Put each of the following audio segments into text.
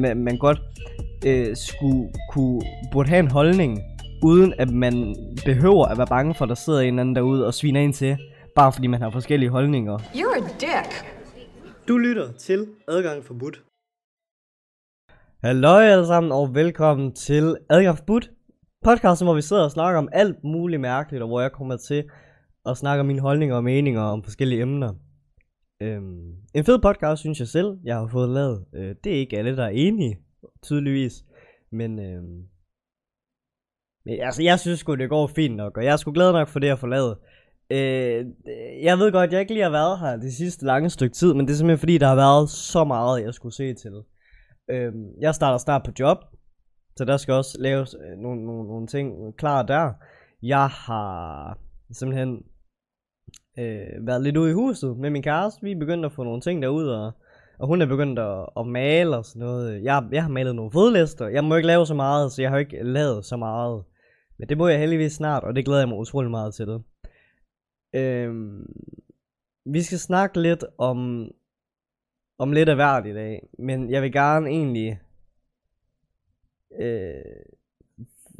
man, man godt øh, skulle kunne, burde have en holdning, uden at man behøver at være bange for, at der sidder en eller anden derude og sviner ind til, bare fordi man har forskellige holdninger. You're a dick. Du lytter til Adgang Forbudt. Hallo alle sammen, og velkommen til Adgang Forbudt. Podcasten, hvor vi sidder og snakker om alt muligt mærkeligt, og hvor jeg kommer til at snakke om mine holdninger og meninger om forskellige emner. Øhm, en fed podcast, synes jeg selv, jeg har fået lavet. Øh, det er ikke alle, der er enige, tydeligvis. Men, øhm, men altså, jeg synes sgu, det går fint nok, og jeg er sgu glad nok for det, jeg får lavet. Øh, jeg ved godt, jeg ikke lige har været her det sidste lange stykke tid, men det er simpelthen fordi, der har været så meget, jeg skulle se til. Øh, jeg starter snart på job, så der skal også laves øh, nogle, nogle, nogle ting klar der. Jeg har simpelthen øh, været lidt ude i huset med min kæreste. Vi er begyndt at få nogle ting derude, og, og hun er begyndt at, at male og sådan noget. Jeg, jeg har malet nogle fodlister. Jeg må ikke lave så meget, så jeg har ikke lavet så meget. Men det må jeg heldigvis snart, og det glæder jeg mig utrolig meget til det. Øhm, vi skal snakke lidt om, om lidt af hvert i dag, men jeg vil gerne egentlig øh,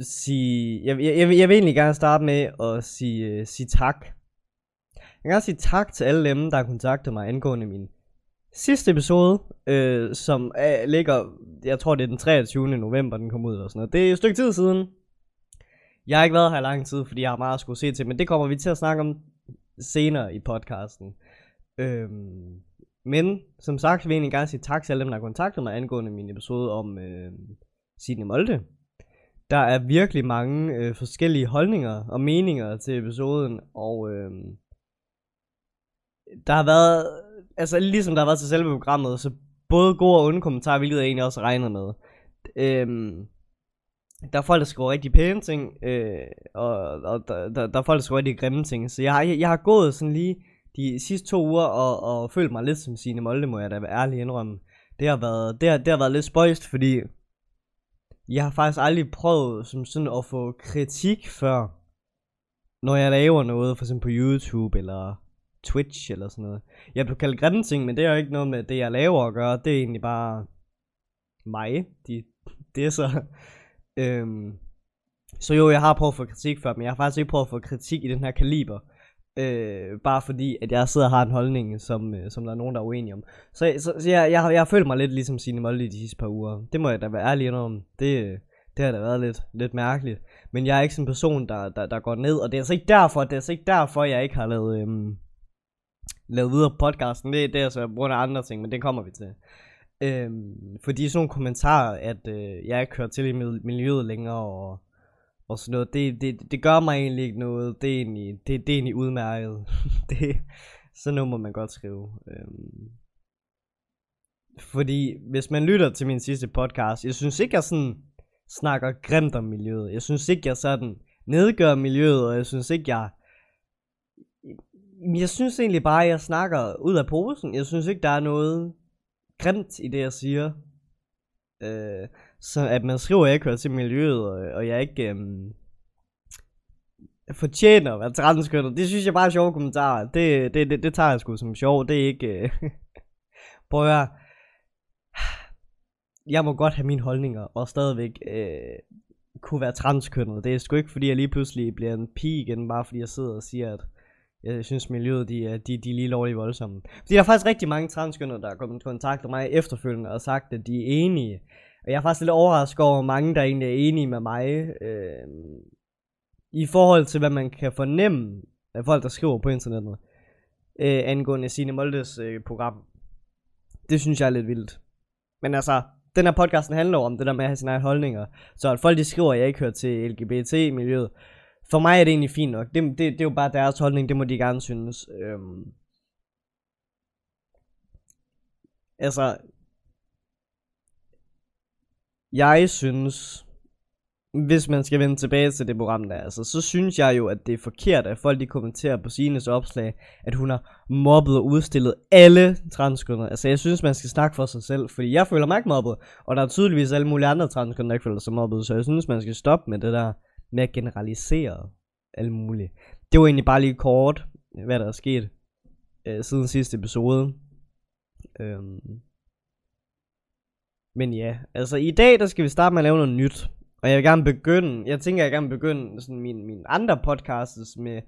sige, jeg, jeg, jeg, vil, jeg vil egentlig gerne starte med at sige, øh, sige tak. Jeg vil også sige tak til alle dem, der har kontaktet mig angående min sidste episode, øh, som øh, ligger, jeg tror det er den 23. november, den kom ud og sådan noget. Det er et stykke tid siden. Jeg har ikke været her i lang tid, fordi jeg har meget at skulle se til, men det kommer vi til at snakke om senere i podcasten. Øhm, men som sagt, vil jeg egentlig gerne sige tak til alle dem, der har kontaktet mig angående min episode om øh, Signe Molde. Der er virkelig mange øh, forskellige holdninger og meninger til episoden, og øh, der har været, altså ligesom der har været til selve programmet, så både gode og onde kommentarer, hvilket jeg egentlig også regner med. Øhm, der er folk, der skriver rigtig pæne ting, øh, og, og der, der, der er folk, der skriver rigtig grimme ting. Så jeg har, jeg, jeg har gået sådan lige de sidste to uger og, og følt mig lidt som sine Molde, må jeg da være ærlig indrømme. Det har været, det har, det har været lidt spøjst, fordi jeg har faktisk aldrig prøvet som sådan at få kritik før, når jeg laver noget, for eksempel på YouTube eller Twitch eller sådan noget. Jeg blev kaldt grimme ting, men det er jo ikke noget med det, jeg laver at gøre. Det er egentlig bare mig. De, det er så... Øhm, så jo, jeg har prøvet at få kritik før, men jeg har faktisk ikke prøvet at få kritik i den her kaliber. Øh, bare fordi, at jeg sidder og har en holdning, som, øh, som der er nogen, der er uenige om. Så, så, så jeg, jeg, har, jeg har følt mig lidt ligesom Signe Molde de sidste par uger. Det må jeg da være ærlig om. Det, det har da været lidt, lidt mærkeligt. Men jeg er ikke sådan en person, der, der, der går ned, og det er altså ikke derfor, det er altså ikke derfor, jeg ikke har lavet, øhm, lavet videre på podcasten. Det, er altså er så på bruger nogle andre ting, men det kommer vi til. Øhm, fordi sådan nogle kommentarer, at øh, jeg ikke kører til i miljøet længere, og, og sådan noget, det, det, det gør mig egentlig ikke noget. Det er egentlig, det, det er egentlig udmærket. det, sådan noget må man godt skrive. Øhm, fordi hvis man lytter til min sidste podcast, jeg synes ikke, jeg sådan snakker grimt om miljøet. Jeg synes ikke, jeg sådan nedgør miljøet, og jeg synes ikke, jeg... Jeg synes egentlig bare, at jeg snakker ud af posen. Jeg synes ikke, der er noget grimt i det, jeg siger. Øh, så at man skriver, at jeg kører til miljøet, og, og jeg ikke øh, fortjener at være transkønnet. Det synes jeg bare er sjove kommentarer. Det, det, det, det tager jeg sgu som sjov. Det er ikke... Øh, prøv at Jeg må godt have mine holdninger, og stadigvæk øh, kunne være transkønnet. Det er sgu ikke, fordi jeg lige pludselig bliver en pige igen, bare fordi jeg sidder og siger, at jeg synes miljøet, de er, de, de er lige lovligt voldsomme. Fordi der er faktisk rigtig mange transkønner, der har kommet i kontakt med mig efterfølgende og sagt, at de er enige. Og jeg er faktisk lidt overrasket over, mange der egentlig er enige med mig. Øh, I forhold til, hvad man kan fornemme af folk, der skriver på internettet. Øh, angående Signe Moldes øh, program. Det synes jeg er lidt vildt. Men altså, den her podcasten handler om det der med at have sine egne holdninger. Så at folk de skriver, at jeg ikke hører til LGBT-miljøet, for mig er det egentlig fint nok. Det, det, det er jo bare deres holdning, det må de gerne synes. Øhm, altså, jeg synes, hvis man skal vende tilbage til det program der, altså, så synes jeg jo, at det er forkert, at folk de kommenterer på Sines opslag, at hun har mobbet og udstillet alle transkønnede. Altså, jeg synes, man skal snakke for sig selv, fordi jeg føler mig ikke mobbet, og der er tydeligvis alle mulige andre transkønnede, der ikke føler sig mobbet, så jeg synes, man skal stoppe med det der med at generalisere alt muligt. Det var egentlig bare lige kort, hvad der er sket øh, siden sidste episode. Øhm. Men ja, altså i dag, der skal vi starte med at lave noget nyt. Og jeg vil gerne begynde, jeg tænker, jeg vil gerne begynde sådan min, min andre podcasts med,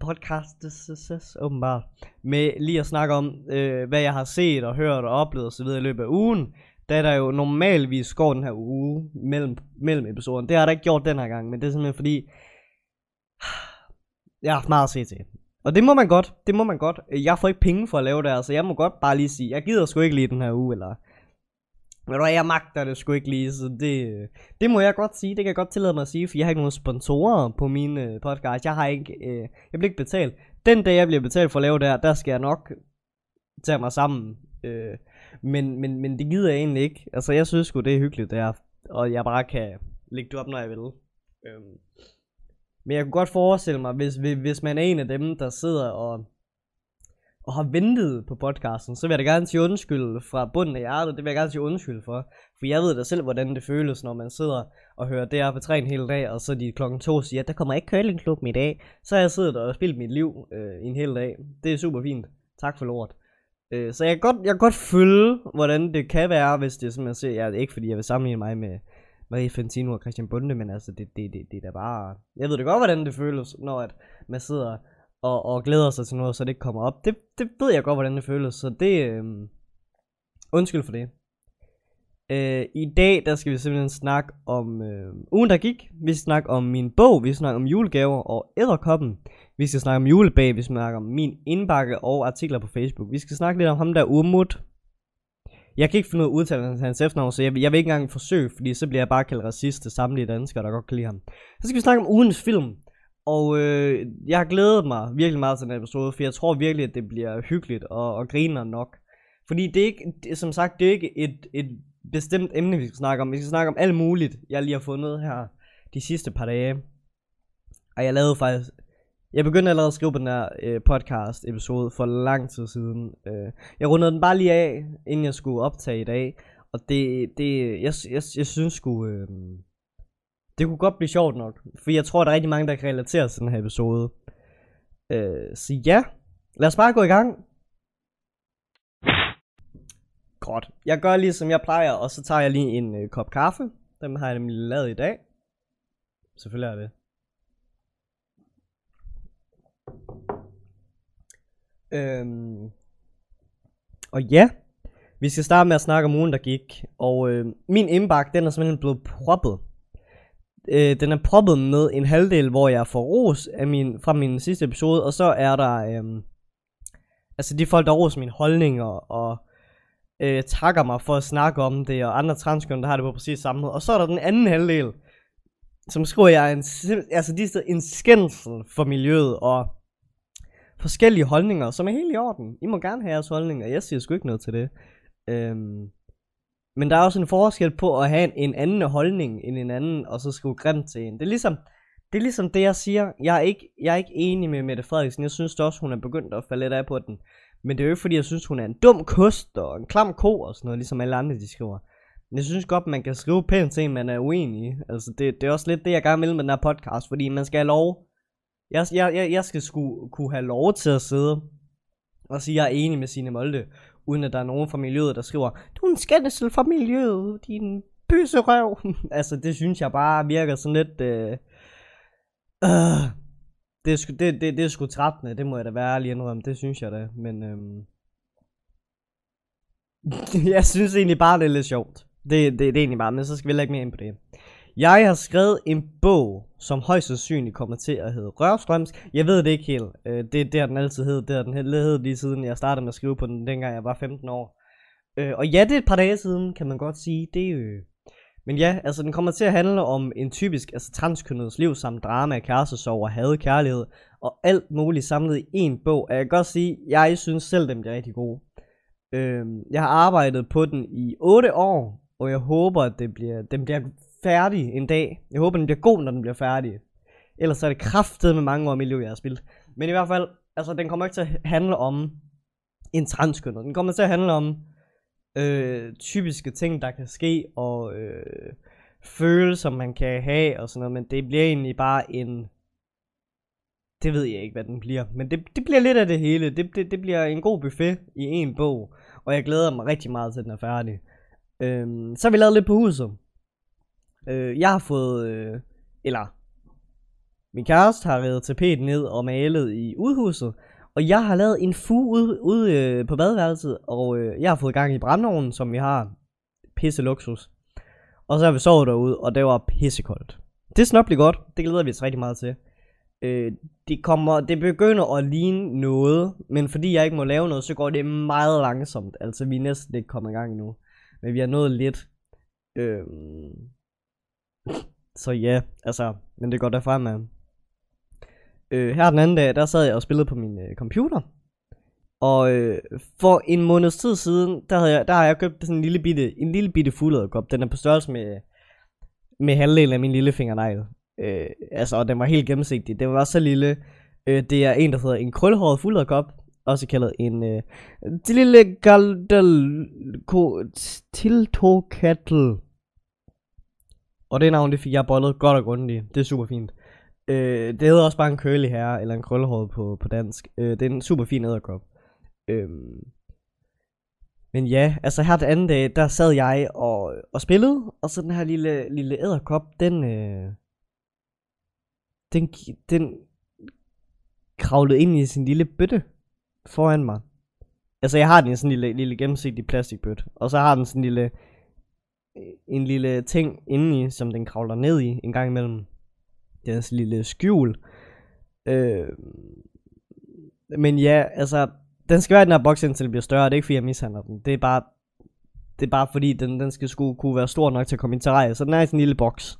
podcastes åbenbart, med lige at snakke om, øh, hvad jeg har set og hørt og oplevet osv. i løbet af ugen. Da der jo normalvis går den her uge mellem, mellem episoden. Det har der ikke gjort den her gang, men det er simpelthen fordi, jeg har haft meget at se til. Og det må man godt, det må man godt. Jeg får ikke penge for at lave det her, så jeg må godt bare lige sige, jeg gider sgu ikke lige den her uge, eller... Men du jeg magter det sgu ikke lige, så det, det må jeg godt sige, det kan jeg godt tillade mig at sige, for jeg har ikke nogen sponsorer på min øh, podcast, jeg har ikke, øh, jeg bliver ikke betalt. Den dag jeg bliver betalt for at lave det her, der skal jeg nok tage mig sammen, øh, men, men, men det gider jeg egentlig ikke, altså jeg synes sgu det er hyggeligt det og jeg bare kan lægge det op, når jeg vil. Øhm. Men jeg kunne godt forestille mig, hvis, hvis man er en af dem, der sidder og, og har ventet på podcasten, så vil jeg da gerne sige undskyld fra bunden af hjertet. Det vil jeg gerne sige undskyld for. For jeg ved da selv, hvordan det føles, når man sidder og hører det her på træen en hel dag, og så de klokken to siger, at der kommer ikke curlingklubben i dag. Så har jeg siddet og spillet mit liv øh, en hel dag. Det er super fint. Tak for lort. Øh, så jeg kan, godt, jeg kan godt følge, hvordan det kan være, hvis det er, som jeg siger, ja, ikke fordi jeg vil sammenligne mig med Marie Fentino og Christian Bunde, men altså, det, det, det, det er da bare... Jeg ved det godt, hvordan det føles, når at man sidder og, og glæder sig til noget, så det ikke kommer op. Det, det ved jeg godt, hvordan det føles, så det... Øh, undskyld for det. Øh, I dag, der skal vi simpelthen snakke om øh, ugen, der gik. Vi skal snakke om min bog, vi skal snakke om julegaver og æderkoppen. Vi skal snakke om julebag, vi skal snakke om min indbakke og artikler på Facebook. Vi skal snakke lidt om ham der Urmut, jeg kan ikke finde ud af at udtale hans efternavn, så jeg, jeg vil ikke engang forsøge, fordi så bliver jeg bare kaldt racist til samtlige danskere, der godt kan lide ham. Så skal vi snakke om ugens film. Og øh, jeg har glædet mig virkelig meget til den episode, for jeg tror virkelig, at det bliver hyggeligt og, og griner nok. Fordi det er ikke, det, som sagt, det er ikke et, et bestemt emne, vi skal snakke om. Vi skal snakke om alt muligt, jeg lige har fundet her de sidste par dage. Og jeg lavede faktisk jeg begyndte allerede at skrive på den her øh, podcast episode for lang tid siden. Øh, jeg rundede den bare lige af, inden jeg skulle optage i dag. Og det, det jeg, jeg, jeg synes sgu, øh, det kunne godt blive sjovt nok. For jeg tror, der er rigtig mange, der kan relatere til den her episode. Øh, så ja, lad os bare gå i gang. Godt. Jeg gør lige som jeg plejer, og så tager jeg lige en øh, kop kaffe. Den har jeg nemlig lavet i dag. Selvfølgelig er det. Øhm, og ja, vi skal starte med at snakke om ugen, der gik. Og øh, min indbakke, den er simpelthen blevet proppet. Øh, den er proppet med en halvdel, hvor jeg får ros af min, fra min sidste episode. Og så er der øh, altså de folk, der ros mine holdninger og øh, takker mig for at snakke om det. Og andre transkønne, der har det på præcis samme måde. Og så er der den anden halvdel, som skriver jeg en, altså de en skændsel for miljøet og forskellige holdninger, som er helt i orden. I må gerne have jeres holdninger, jeg siger sgu ikke noget til det. Øhm, men der er også en forskel på at have en, en anden holdning end en anden, og så skrive grimt til en. Det er ligesom det, er ligesom det jeg siger. Jeg er, ikke, jeg er ikke enig med Mette Frederiksen. Jeg synes også, hun er begyndt at falde lidt af på den. Men det er jo ikke fordi, jeg synes, hun er en dum kost og en klam ko og sådan noget, ligesom alle andre, de skriver. Men jeg synes godt, man kan skrive pænt til man er uenig i. Altså, det, det er også lidt det, jeg gerne vil med den her podcast, fordi man skal have lov jeg, jeg, jeg, jeg skal sku, kunne have lov til at sidde og sige, at jeg er enig med sine Molde, uden at der er nogen fra miljøet, der skriver, du er en skændsel fra miljøet, din bøsserøv. altså, det synes jeg bare virker sådan lidt... Øh, øh, det, er sgu, det, det, det er sgu trættende, det må jeg da være ærlig indrømme, det synes jeg da, men... øhm, jeg synes egentlig bare, det er lidt sjovt. Det, det, det er egentlig bare, men så skal vi lægge mere ind på det. Jeg har skrevet en bog, som højst sandsynligt kommer til at hedde Rørstrøms. Jeg ved det ikke helt. Øh, det, det der, den altid hed. Det har den hed lige siden jeg startede med at skrive på den, dengang jeg var 15 år. Øh, og ja, det er et par dage siden, kan man godt sige. Det er jo... Men ja, altså den kommer til at handle om en typisk altså transkønnets liv samt drama, kærestesorg og had, kærlighed og alt muligt samlet i en bog. Og jeg kan godt sige, jeg synes selv, den bliver rigtig god. Øhm, jeg har arbejdet på den i 8 år, og jeg håber, at det bliver, den bliver færdig en dag. Jeg håber, den bliver god, når den bliver færdig. Ellers er det kraftet med mange år miljø, jeg har spillet. Men i hvert fald, altså den kommer ikke til at handle om en transkønnet. Den kommer til at handle om øh, typiske ting, der kan ske, og øh, følelser, man kan have, og sådan noget. Men det bliver egentlig bare en... Det ved jeg ikke, hvad den bliver. Men det, det bliver lidt af det hele. Det, det, det bliver en god buffet i en bog. Og jeg glæder mig rigtig meget til, at den er færdig. Øhm, så har vi lavet lidt på huset. Øh, jeg har fået, øh, eller min kæreste har reddet tapeten ned og malet i udhuset. Og jeg har lavet en fu ude ud øh, på badeværelset, og øh, jeg har fået gang i brændeovnen, som vi har. Pisse luksus. Og så har vi sovet derude, og det var pissekoldt. Det snart blive godt. Det glæder vi os rigtig meget til. Øh, det, kommer, det begynder at ligne noget, men fordi jeg ikke må lave noget, så går det meget langsomt. Altså, vi er næsten ikke kommet i gang nu. Men vi har nået lidt. Øh, så ja, altså, men det går derfra med. Øh, her den anden dag, der sad jeg og spillede på min øh, computer. Og øh, for en måneds tid siden, der, havde jeg, der har jeg købt sådan en lille bitte, en lille bitte fuglederkop. Den er på størrelse med, med halvdelen af min lille fingernegl. Øh, altså, og den var helt gennemsigtig. Den var så lille. Øh, det er en, der hedder en krølhåret fuglederkop. Også kaldet en øh, lille galdel tiltokattel. Og det navn, det fik jeg bollet godt og grundigt. Det er super fint. Øh, det hedder også bare en curly herre, eller en krøllehåret på, på dansk. Øh, det er en super fin æderkop. Øh, men ja, altså her den anden dag, der sad jeg og, og spillede, og så den her lille, lille æderkop, den, øh, den, den kravlede ind i sin lille bøtte foran mig. Altså jeg har den i sådan en lille, lille gennemsigtig plastikbøtte, og så har den sådan en lille, øh, en lille ting indeni, som den kravler ned i en gang imellem deres lille skjul. Øh, men ja, altså, den skal være den her boks, indtil det bliver større. Det er ikke fordi, jeg mishandler den. Det er bare, det er bare fordi, den, den skal skulle kunne være stor nok til at komme ind til. Så den er i sådan en lille boks.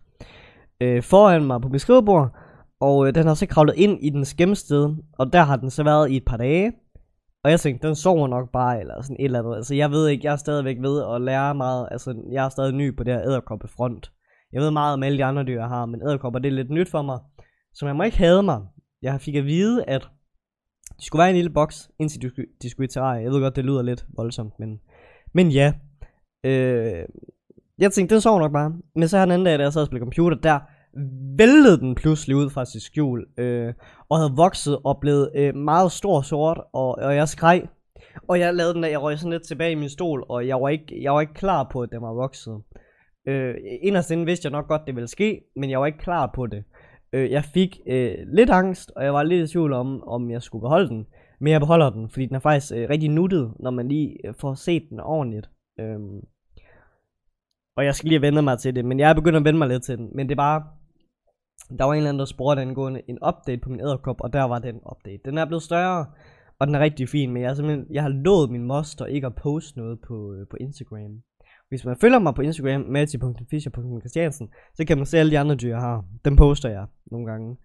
Øh, foran mig på mit skrivebord. Og øh, den har så kravlet ind i den skemmested. Og der har den så været i et par dage. Og jeg tænkte, den sover nok bare, eller sådan et eller andet. Altså, jeg ved ikke, jeg er stadigvæk ved at lære meget. Altså, jeg er stadig ny på det her æderkoppe front. Jeg ved meget om alle de andre dyr, jeg har, men æderkopper, det er lidt nyt for mig. Så man må ikke hade mig. Jeg fik at vide, at de skulle være i en lille boks, indtil de skulle, de skulle i terrarie. Jeg ved godt, det lyder lidt voldsomt, men, men ja. Øh, jeg tænkte, den sover nok bare. Men så her den anden dag, da jeg sad og spillede computer, der væltede den pludselig ud fra sit skjul. Øh, og havde vokset og blevet øh, meget stor sort, og, og jeg skreg. Og jeg lavede den der, jeg røg sådan lidt tilbage i min stol, og jeg var ikke, jeg var ikke klar på, at den var vokset. Øh, inderst inden vidste jeg nok godt, det ville ske, men jeg var ikke klar på det. Øh, jeg fik øh, lidt angst, og jeg var lidt i tvivl om, om jeg skulle beholde den. Men jeg beholder den, fordi den er faktisk øh, rigtig nuttet, når man lige øh, får set den ordentligt. Øh, og jeg skal lige vende mig til det, men jeg er begyndt at vende mig lidt til den. Men det er bare, der var en eller anden, der spurgte angående en update på min æderkop, og der var den update. Den er blevet større, og den er rigtig fin, men jeg, er simpelthen, jeg har lovet min moster ikke at poste noget på, øh, på Instagram. Hvis man følger mig på Instagram, mati.fischer.christiansen, så kan man se alle de andre dyr, jeg har. Dem poster jeg nogle gange.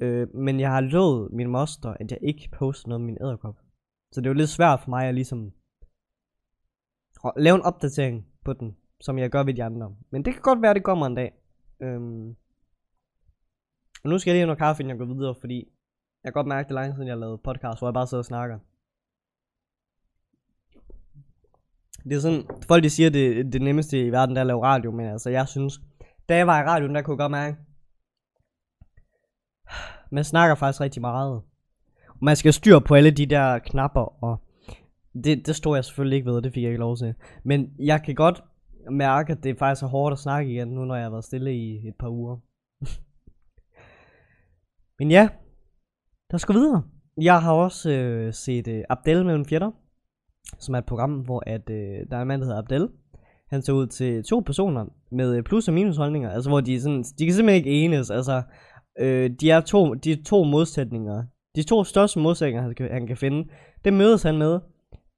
Øh, men jeg har lovet min moster, at jeg ikke poster noget om min æderkop. Så det er jo lidt svært for mig at ligesom at lave en opdatering på den, som jeg gør ved de andre. Men det kan godt være, at det kommer en dag. Øhm. Og nu skal jeg lige have noget kaffe, inden jeg går videre, fordi jeg kan godt mærke, at det er lang siden, jeg har lavet podcast, hvor jeg bare sidder og snakker. Det er sådan, folk de siger, det det nemmeste i verden, der er at lave radio, men altså, jeg synes, da jeg var i radioen, der kunne jeg godt mærke, man snakker faktisk rigtig meget. Og man skal styre på alle de der knapper, og det, det står jeg selvfølgelig ikke ved, og det fik jeg ikke lov til. Men jeg kan godt mærke, at det faktisk er hårdt at snakke igen, nu når jeg har været stille i et par uger. Men ja, der skal videre. Jeg har også øh, set øh, Abdel mellem fjetter som er et program, hvor at, øh, der er en mand, der hedder Abdel. Han ser ud til to personer med øh, plus- og minusholdninger, altså hvor de, sådan, de kan simpelthen ikke enes, altså øh, de er to, de er to modsætninger. De to største modsætninger, han kan, han kan finde, det mødes han med,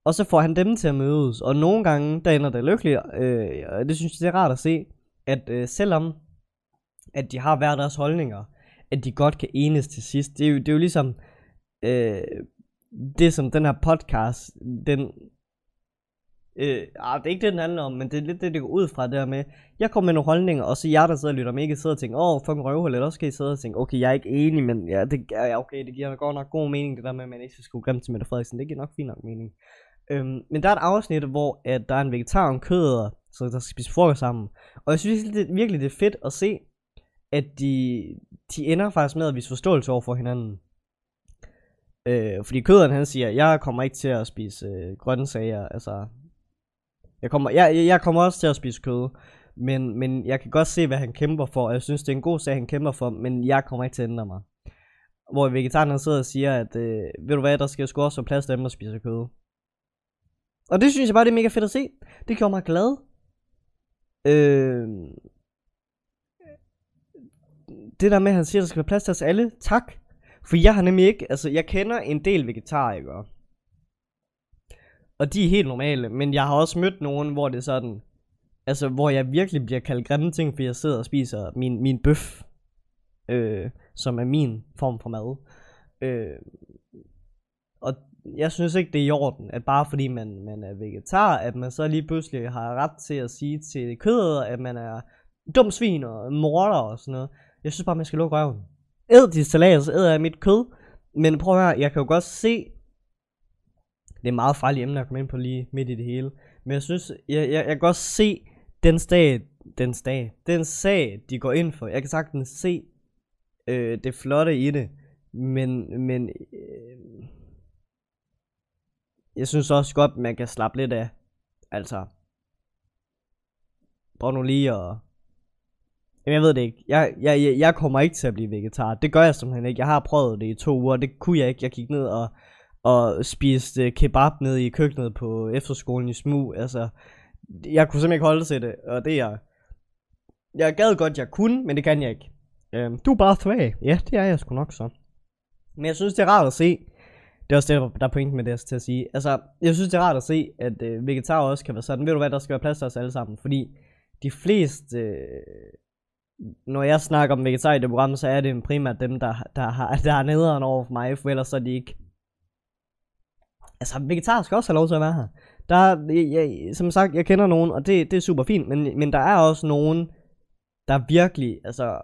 og så får han dem til at mødes, og nogle gange, der ender det lykkeligt, øh, og det synes jeg, det er rart at se, at øh, selvom, at de har hver deres holdninger, at de godt kan enes til sidst. Det er jo, det er jo ligesom, øh, det som den her podcast, den, øh, ah, det er ikke det, den handler om, men det er lidt det, det går ud fra der med, jeg kommer med nogle holdninger, og så jeg, der sidder og lytter med, ikke sidder og tænker, åh, oh, fucking røvhul, eller også kan I sidde og tænke, okay, jeg er ikke enig, men ja, det, ja, okay, det giver godt nok god mening, det der med, at man ikke skal skulle grimme til Mette Frederiksen, det giver nok fint nok mening. Øhm, men der er et afsnit, hvor at der er en vegetar og en kød, så der skal spise frokost sammen. Og jeg synes det, virkelig, det er fedt at se, at de, de ender faktisk med at vise forståelse over for hinanden. Øh, fordi køderen han siger, jeg kommer ikke til at spise øh, grøntsager, altså Jeg kommer, jeg, jeg- jeg kommer også til at spise kød. Men, men jeg kan godt se, hvad han kæmper for. og Jeg synes, det er en god sag, han kæmper for. Men jeg kommer ikke til at ændre mig. Hvor vegetaren han sidder og siger, at øh, ved du hvad, der skal sgu også være plads til dem, der spiser kød. Og det synes jeg bare, det er mega fedt at se. Det gjorde mig glad. Øh, det der med, at han siger, at der skal være plads til os alle. Tak. For jeg har nemlig ikke, altså jeg kender en del vegetarikere. Og de er helt normale, men jeg har også mødt nogen, hvor det er sådan, altså hvor jeg virkelig bliver kaldt grimme ting, fordi jeg sidder og spiser min, min bøf, øh, som er min form for mad. Øh, og jeg synes ikke, det er i orden, at bare fordi man, man er vegetar, at man så lige pludselig har ret til at sige til kødet, at man er dum svin og morder og sådan noget. Jeg synes bare, man skal lukke røven. Æd de salat, så æder jeg mit kød. Men prøv at høre, jeg kan jo godt se, det er meget farligt emne at komme ind på lige midt i det hele. Men jeg synes, jeg, jeg, jeg kan godt se den sag, den sag, den sag, de går ind for. Jeg kan sagtens se øh, det flotte i det. Men, men øh, jeg synes også godt, man kan slappe lidt af. Altså, prøv nu lige at... Jamen, jeg ved det ikke. Jeg, jeg, jeg, jeg kommer ikke til at blive vegetar. Det gør jeg simpelthen ikke. Jeg har prøvet det i to uger. Det kunne jeg ikke. Jeg gik ned og, og spiste kebab ned i køkkenet på efterskolen i Smug. Altså, jeg kunne simpelthen ikke holde til det. Og det er jeg... Jeg gad godt, jeg kunne, men det kan jeg ikke. Øhm, du er bare svag. Ja, det er jeg sgu nok så. Men jeg synes, det er rart at se. Det er også det, der er pointen med det til at sige. Altså, jeg synes, det er rart at se, at øh, vegetar også kan være sådan. Ved du hvad, der skal være plads til os alle sammen. Fordi de fleste... Øh, når jeg snakker om vegetar i det program, så er det primært dem, der, der, har, der er nederen over for mig, for ellers så er de ikke... Altså, vegetar skal også have lov til at være her. Der, er- jeg, jeg, som sagt, jeg kender nogen, og det, det er super fint, men, men der er også nogen, der virkelig, altså,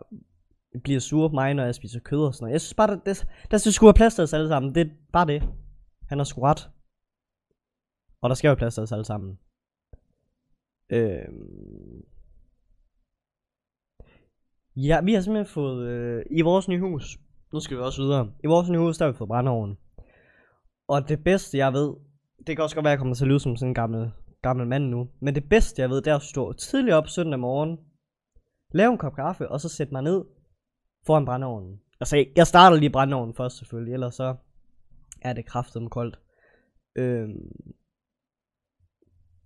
bliver sure på mig, når jeg spiser kød og sådan noget. Jeg synes bare, der, der, der skal sgu have plads til os alle sammen. Det er bare det. Han har sgu ret. Og der skal jo være plads til os alle sammen. Øh... Ja, vi har simpelthen fået, øh, i vores nye hus, nu skal vi også videre, i vores nye hus, der har vi fået brændeovnen. Og det bedste jeg ved, det kan også godt være, at jeg kommer til at lyde som sådan en gammel, gammel mand nu, men det bedste jeg ved, det er at stå tidligt op søndag morgen, lave en kop kaffe, og så sætte mig ned foran brændeovnen. Altså, jeg- jeg starter lige brændeovnen først selvfølgelig, ellers så er det kraftedeme koldt. Øhm.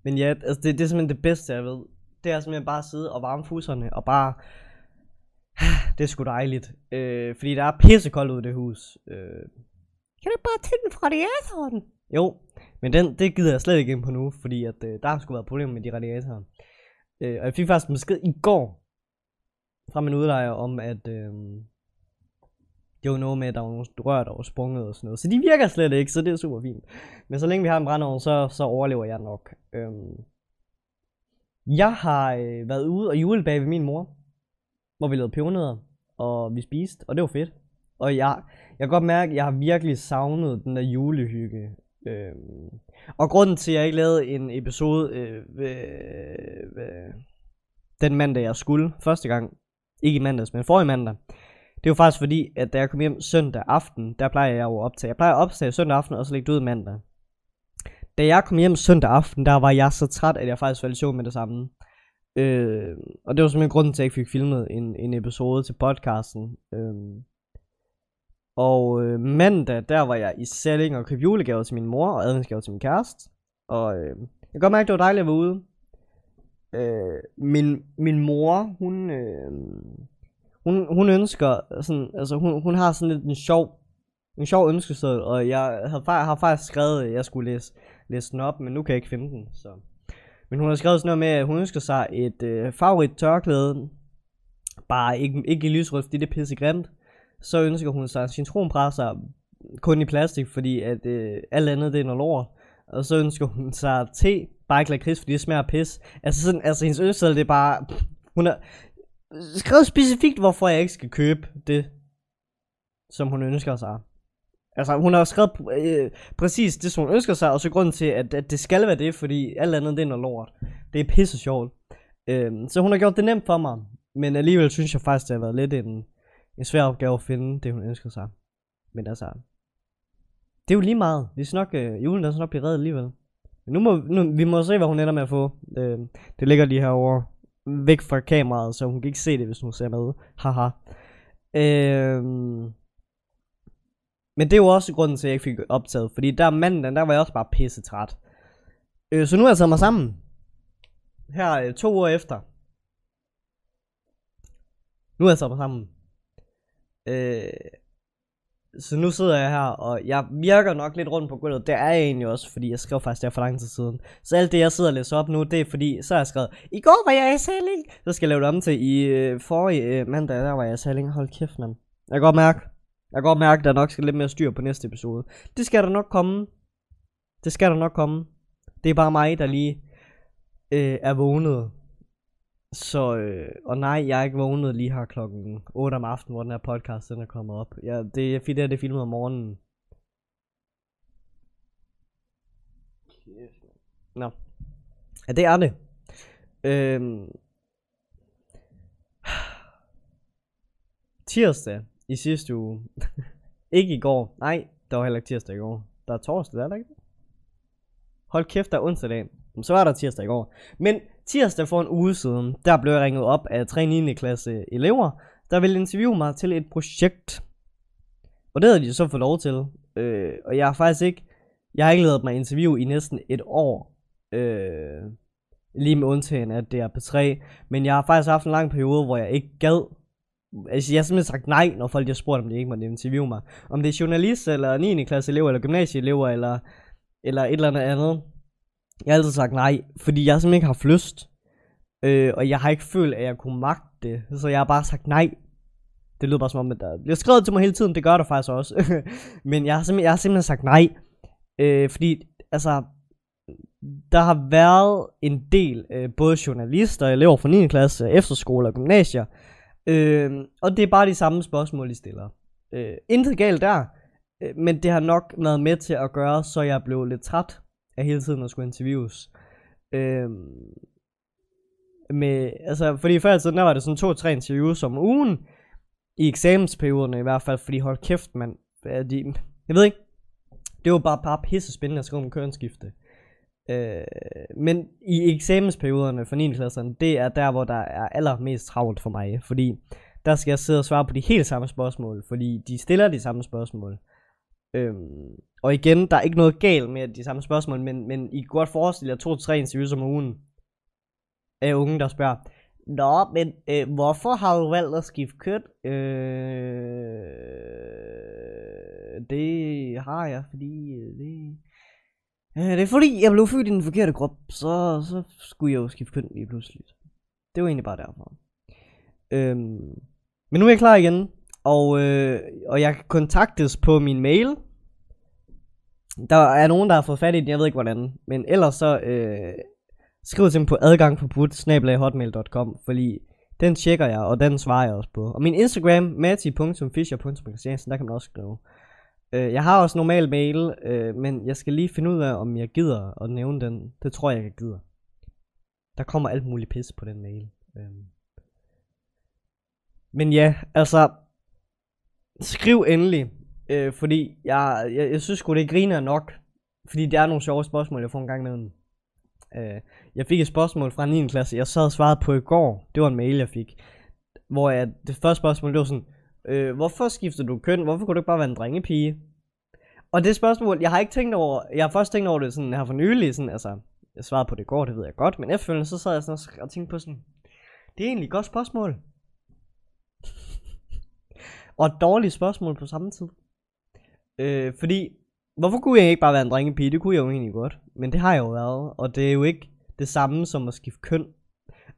Men ja, altså det, det er simpelthen det bedste jeg ved. Det er simpelthen bare at sidde og varme fuserne, og bare... Det er sgu dejligt. Øh, fordi der er pissekoldt ude i det hus. Øh. Kan du ikke bare tænde fra radiatoren? Jo, men den, det gider jeg slet ikke ind på nu, fordi at, øh, der har sgu været problemer med de radiatorer. Øh, og jeg fik faktisk en besked i går fra min udlejer om, at øh, det var noget med, at der var nogle rør, der var sprunget og sådan noget. Så de virker slet ikke, så det er super fint. Men så længe vi har en brændeovn, så, så overlever jeg nok. Øhm. Jeg har øh, været ude og julebage ved min mor, hvor vi lavede pebernødder, og vi spiste, og det var fedt. Og jeg, jeg kan godt mærke, at jeg har virkelig savnet den der julehygge. Øhm. Og grunden til, at jeg ikke lavede en episode øh, ved, ved, den mandag, jeg skulle første gang, ikke i mandags, men forrige mandag, det er jo faktisk fordi, at da jeg kom hjem søndag aften, der plejer jeg jo at optage. Jeg plejer at optage søndag aften, og så lægge det ud mandag. Da jeg kom hjem søndag aften, der var jeg så træt, at jeg faktisk faldt i søvn med det samme. Øh, og det var simpelthen grunden til, at jeg ikke fik filmet en, en episode til podcasten. Øh, og øh, mandag, der var jeg i Selling og købte julegaver til min mor og adventsgaver til min kæreste. Og øh, jeg kan godt mærke, at det var dejligt at være ude. Øh, min, min mor, hun, øh, hun, hun ønsker sådan, altså hun, hun har sådan lidt en sjov, en sjov ønskeseddel, og jeg havde, har faktisk skrevet, at jeg skulle læse, læse den op, men nu kan jeg ikke finde den, så. Men hun har skrevet sådan noget med, at hun ønsker sig et øh, favorit tørklæde, bare ikke, ikke i lysrødt, fordi det er pisse grimt. Så ønsker hun sig citronpresser kun i plastik, fordi at øh, alt andet det er noget lort. Og så ønsker hun sig te, bare ikke lakrids, fordi det smager pis. Altså, sådan, altså hendes ønske det er bare... Hun har skrevet specifikt, hvorfor jeg ikke skal købe det, som hun ønsker sig. Altså, hun har skrevet øh, præcis det, som hun ønsker sig, og så grunden til, at, at det skal være det, fordi alt andet, det er noget lort. Det er pisse sjovt. Øh, så hun har gjort det nemt for mig, men alligevel synes jeg faktisk, det har været lidt en, en svær opgave at finde det, hun ønsker sig. Men altså, det er jo lige meget. Vi skal nok, øh, julen er så nok blive reddet alligevel. Nu må, nu, vi må se, hvad hun ender med at få. Øh, det ligger lige herovre væk fra kameraet, så hun kan ikke se det, hvis hun ser med. Haha. Øh, men det er jo også grunden til, at jeg ikke fik optaget. Fordi der mandag, der var jeg også bare pisse træt. Øh, så nu har jeg taget mig sammen. Her øh, to uger efter. Nu har jeg taget mig sammen. Øh, så nu sidder jeg her, og jeg virker nok lidt rundt på gulvet. Det er jeg egentlig også, fordi jeg skrev faktisk der for lang tid siden. Så alt det, jeg sidder og læser op nu, det er fordi, så har jeg skrevet, i går var jeg i Saling. Så skal jeg lave det om til i øh, forrige øh, mandag, der var jeg i Saling. Hold kæft, mand. Jeg kan godt mærke, jeg kan godt mærke, at der nok skal lidt mere styr på næste episode. Det skal der nok komme. Det skal der nok komme. Det er bare mig, der lige øh, er vågnet. Så, øh, og nej, jeg er ikke vågnet lige her klokken 8 om aftenen, hvor den her podcast den er kommet op. Ja, det er fordi, det er det filmet om morgenen. Nå. Ja, det er det. Øhm. Tirsdag i sidste uge. ikke i går. Nej, der var heller ikke tirsdag i går. Der er torsdag, der er der ikke? Hold kæft, der er onsdag dag. Så var der tirsdag i går. Men tirsdag for en uge siden, der blev jeg ringet op af 3. 9. klasse elever, der ville interviewe mig til et projekt. Og det havde de så fået lov til. Øh, og jeg har faktisk ikke, jeg har ikke lavet mig interview i næsten et år. Øh, lige med undtagen af det er på 3 Men jeg har faktisk haft en lang periode, hvor jeg ikke gad. Altså, jeg har simpelthen sagt nej, når folk har spurgt, om de ikke måtte interviewe mig. Om det er journalist, eller 9. klasse elever, eller gymnasieelever, eller, eller et eller andet andet. Jeg har altid sagt nej, fordi jeg simpelthen ikke har haft lyst. Øh, og jeg har ikke følt, at jeg kunne magte det. Så jeg har bare sagt nej. Det lyder bare som om, at der bliver skrevet til mig hele tiden. Det gør der faktisk også. Men jeg har, simpelthen, jeg har simpelthen sagt nej. Øh, fordi, altså, der har været en del, øh, både journalister, elever fra 9. klasse, efterskole og gymnasier. Øh, og det er bare de samme spørgsmål, de stiller. Øh, intet galt der. Øh, men det har nok været med til at gøre, så jeg blev lidt træt af hele tiden at skulle interviews. Øh, med, altså, fordi før tiden, der var det sådan to-tre interviews om ugen, i eksamensperioderne i hvert fald, fordi hold kæft, man, de, jeg ved ikke, det var bare, bare pisse spændende at skrive om kønsskifte. Øh, men i eksamensperioderne for 9. klasserne, det er der, hvor der er allermest travlt for mig, fordi der skal jeg sidde og svare på de helt samme spørgsmål, fordi de stiller de samme spørgsmål. Øhm, og igen, der er ikke noget galt med de samme spørgsmål, men, men I kan godt forestille jer to-tre interviews om ugen af unge, der spørger, Nå, men øh, hvorfor har du valgt at skifte køn? Øh, det har jeg, fordi øh, det... Øh, det er fordi, jeg blev født i den forkerte krop, så, så skulle jeg jo skifte køn lige pludselig. Det var egentlig bare derfor. Øhm, men nu er jeg klar igen, og, øh, og jeg kan kontaktes på min mail, der er nogen, der har fået fat i den, jeg ved ikke hvordan. Men ellers så øh, skriv til dem på adgangforbudt.hotmail.com, fordi den tjekker jeg, og den svarer jeg også på. Og min Instagram, mati.fischer.christiansen, der kan man også skrive. Øh, jeg har også normal mail, øh, men jeg skal lige finde ud af, om jeg gider at nævne den. Det tror jeg, jeg gider. Der kommer alt muligt pis på den mail. Øh. Men ja, altså, skriv endelig. Øh, fordi jeg, jeg, jeg synes sgu det griner nok. Fordi det er nogle sjove spørgsmål, jeg får en gang imellem. Øh, jeg fik et spørgsmål fra 9. klasse, jeg sad og svarede på i går. Det var en mail, jeg fik. Hvor jeg, det første spørgsmål, det var sådan, øh, hvorfor skifter du køn? Hvorfor kunne du ikke bare være en drengepige? Og det spørgsmål, jeg har ikke tænkt over, jeg har først tænkt over det sådan her for nylig, sådan, altså, jeg svarede på det i går, det ved jeg godt, men efterfølgende så sad jeg sådan og tænkte på sådan, det er egentlig et godt spørgsmål. og et dårligt spørgsmål på samme tid. Øh, fordi, hvorfor kunne jeg ikke bare være en drengepige? Det kunne jeg jo egentlig godt. Men det har jeg jo været, og det er jo ikke det samme som at skifte køn.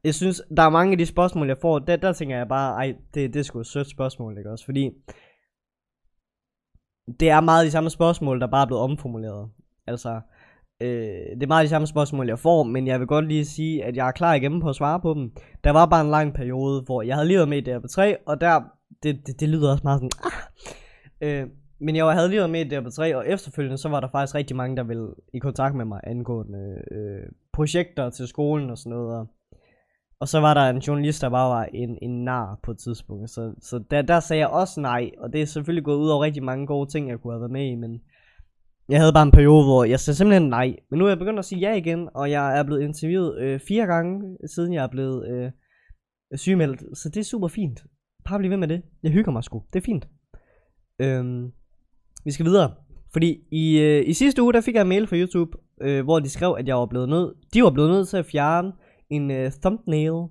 Jeg synes, der er mange af de spørgsmål, jeg får, der, der tænker jeg bare, ej, det, det er sgu et sødt spørgsmål, ikke også? Fordi, det er meget de samme spørgsmål, der bare er blevet omformuleret. Altså, øh, det er meget de samme spørgsmål, jeg får, men jeg vil godt lige sige, at jeg er klar igennem på at svare på dem. Der var bare en lang periode, hvor jeg havde lige været med i DRP3, og der, det, det, det lyder også meget sådan, ah, øh, men jeg havde lige været med i DRP3, og efterfølgende så var der faktisk rigtig mange, der ville i kontakt med mig angående øh, projekter til skolen og sådan noget. Og, og så var der en journalist, der bare var en, en nar på et tidspunkt. Så, så der, der sagde jeg også nej, og det er selvfølgelig gået ud over rigtig mange gode ting, jeg kunne have været med i, men Jeg havde bare en periode, hvor jeg sagde simpelthen nej. Men nu er jeg begyndt at sige ja igen, og jeg er blevet interviewet øh, fire gange, siden jeg er blevet øh, sygemeldt. Så det er super fint. Bare bliv ved med det. Jeg hygger mig sgu. Det er fint. Øhm, vi skal videre. Fordi i, øh, i sidste uge, der fik jeg en mail fra YouTube, øh, hvor de skrev, at jeg var blevet nødt, de var blevet nødt til at fjerne en øh, thumbnail.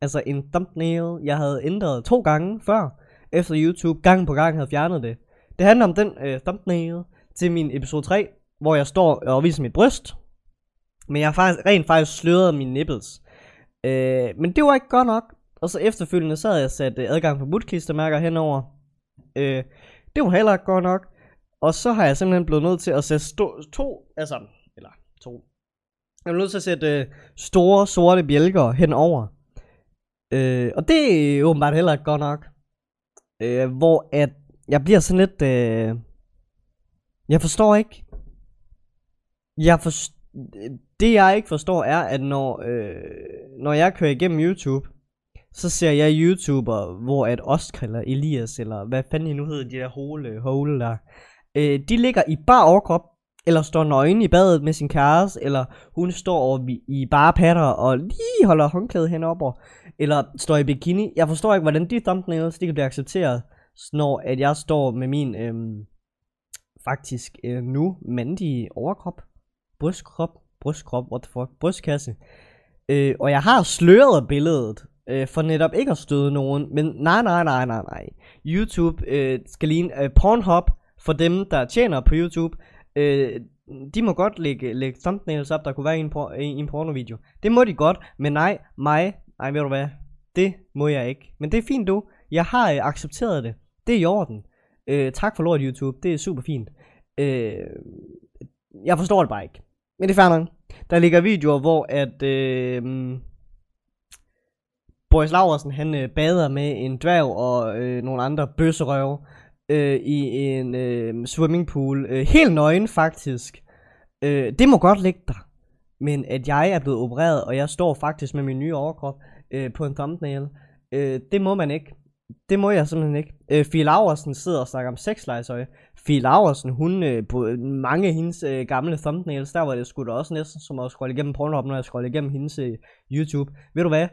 Altså en thumbnail, jeg havde ændret to gange før, efter YouTube gang på gang havde fjernet det. Det handler om den øh, thumbnail til min episode 3, hvor jeg står og viser mit bryst. Men jeg har faktisk, rent faktisk sløret mine nipples. Øh, men det var ikke godt nok. Og så efterfølgende så havde jeg sat øh, adgang på butklistermærker henover. Øh, det var heller ikke godt nok. Og så har jeg simpelthen blevet nødt til at sætte sto- to, altså. Jeg er nødt til at sætte øh, store sorte bjælker henover. Øh, og det er åbenbart heller ikke godt nok. Øh, hvor at jeg bliver sådan lidt... Øh, jeg forstår ikke. Jeg for, det jeg ikke forstår er, at når, øh, når jeg kører igennem YouTube, så ser jeg YouTuber, hvor at Oscar eller Elias, eller hvad fanden I nu hedder, de der hole, hole der, øh, de ligger i bar overkrop, eller står nøgen i badet med sin kæreste, eller hun står i bare patter og lige holder håndklædet henover, eller står i bikini. Jeg forstår ikke, hvordan de thumbnails, de kan blive accepteret, når at jeg står med min, øhm, faktisk øh, nu mandige overkrop, brystkrop, brystkrop, what the fuck, brystkasse. Øh, og jeg har sløret billedet, øh, for netop ikke at støde nogen, men nej, nej, nej, nej, nej. YouTube øh, skal ligne øh, Pornhub for dem, der tjener på YouTube. Øh, de må godt lægge, lægge thumbnails op, der kunne være i en, por- i en pornovideo. Det må de godt, men nej, mig, nej, ved du hvad, det må jeg ikke. Men det er fint du, jeg har øh, accepteret det. Det er i orden. Øh, tak for lort YouTube, det er super fint. Øh, jeg forstår det bare ikke. Men det er fair nok. Der ligger videoer, hvor at øh, Boris Laversen, han øh, bader med en dværg og øh, nogle andre bøsserøve øh, i en øh, swimmingpool. Øh, helt nøgen faktisk. Øh, det må godt ligge der. Men at jeg er blevet opereret, og jeg står faktisk med min nye overkrop øh, på en thumbnail, øh, det må man ikke. Det må jeg simpelthen ikke. Øh, Fie Laversen sidder og snakker om sexlegetøj. Fie Laversen, hun øh, på mange af hendes øh, gamle thumbnails, der var det sgu da også næsten som at scrolle igennem Pornhub, når jeg scroller igennem hendes øh, YouTube. Ved du hvad?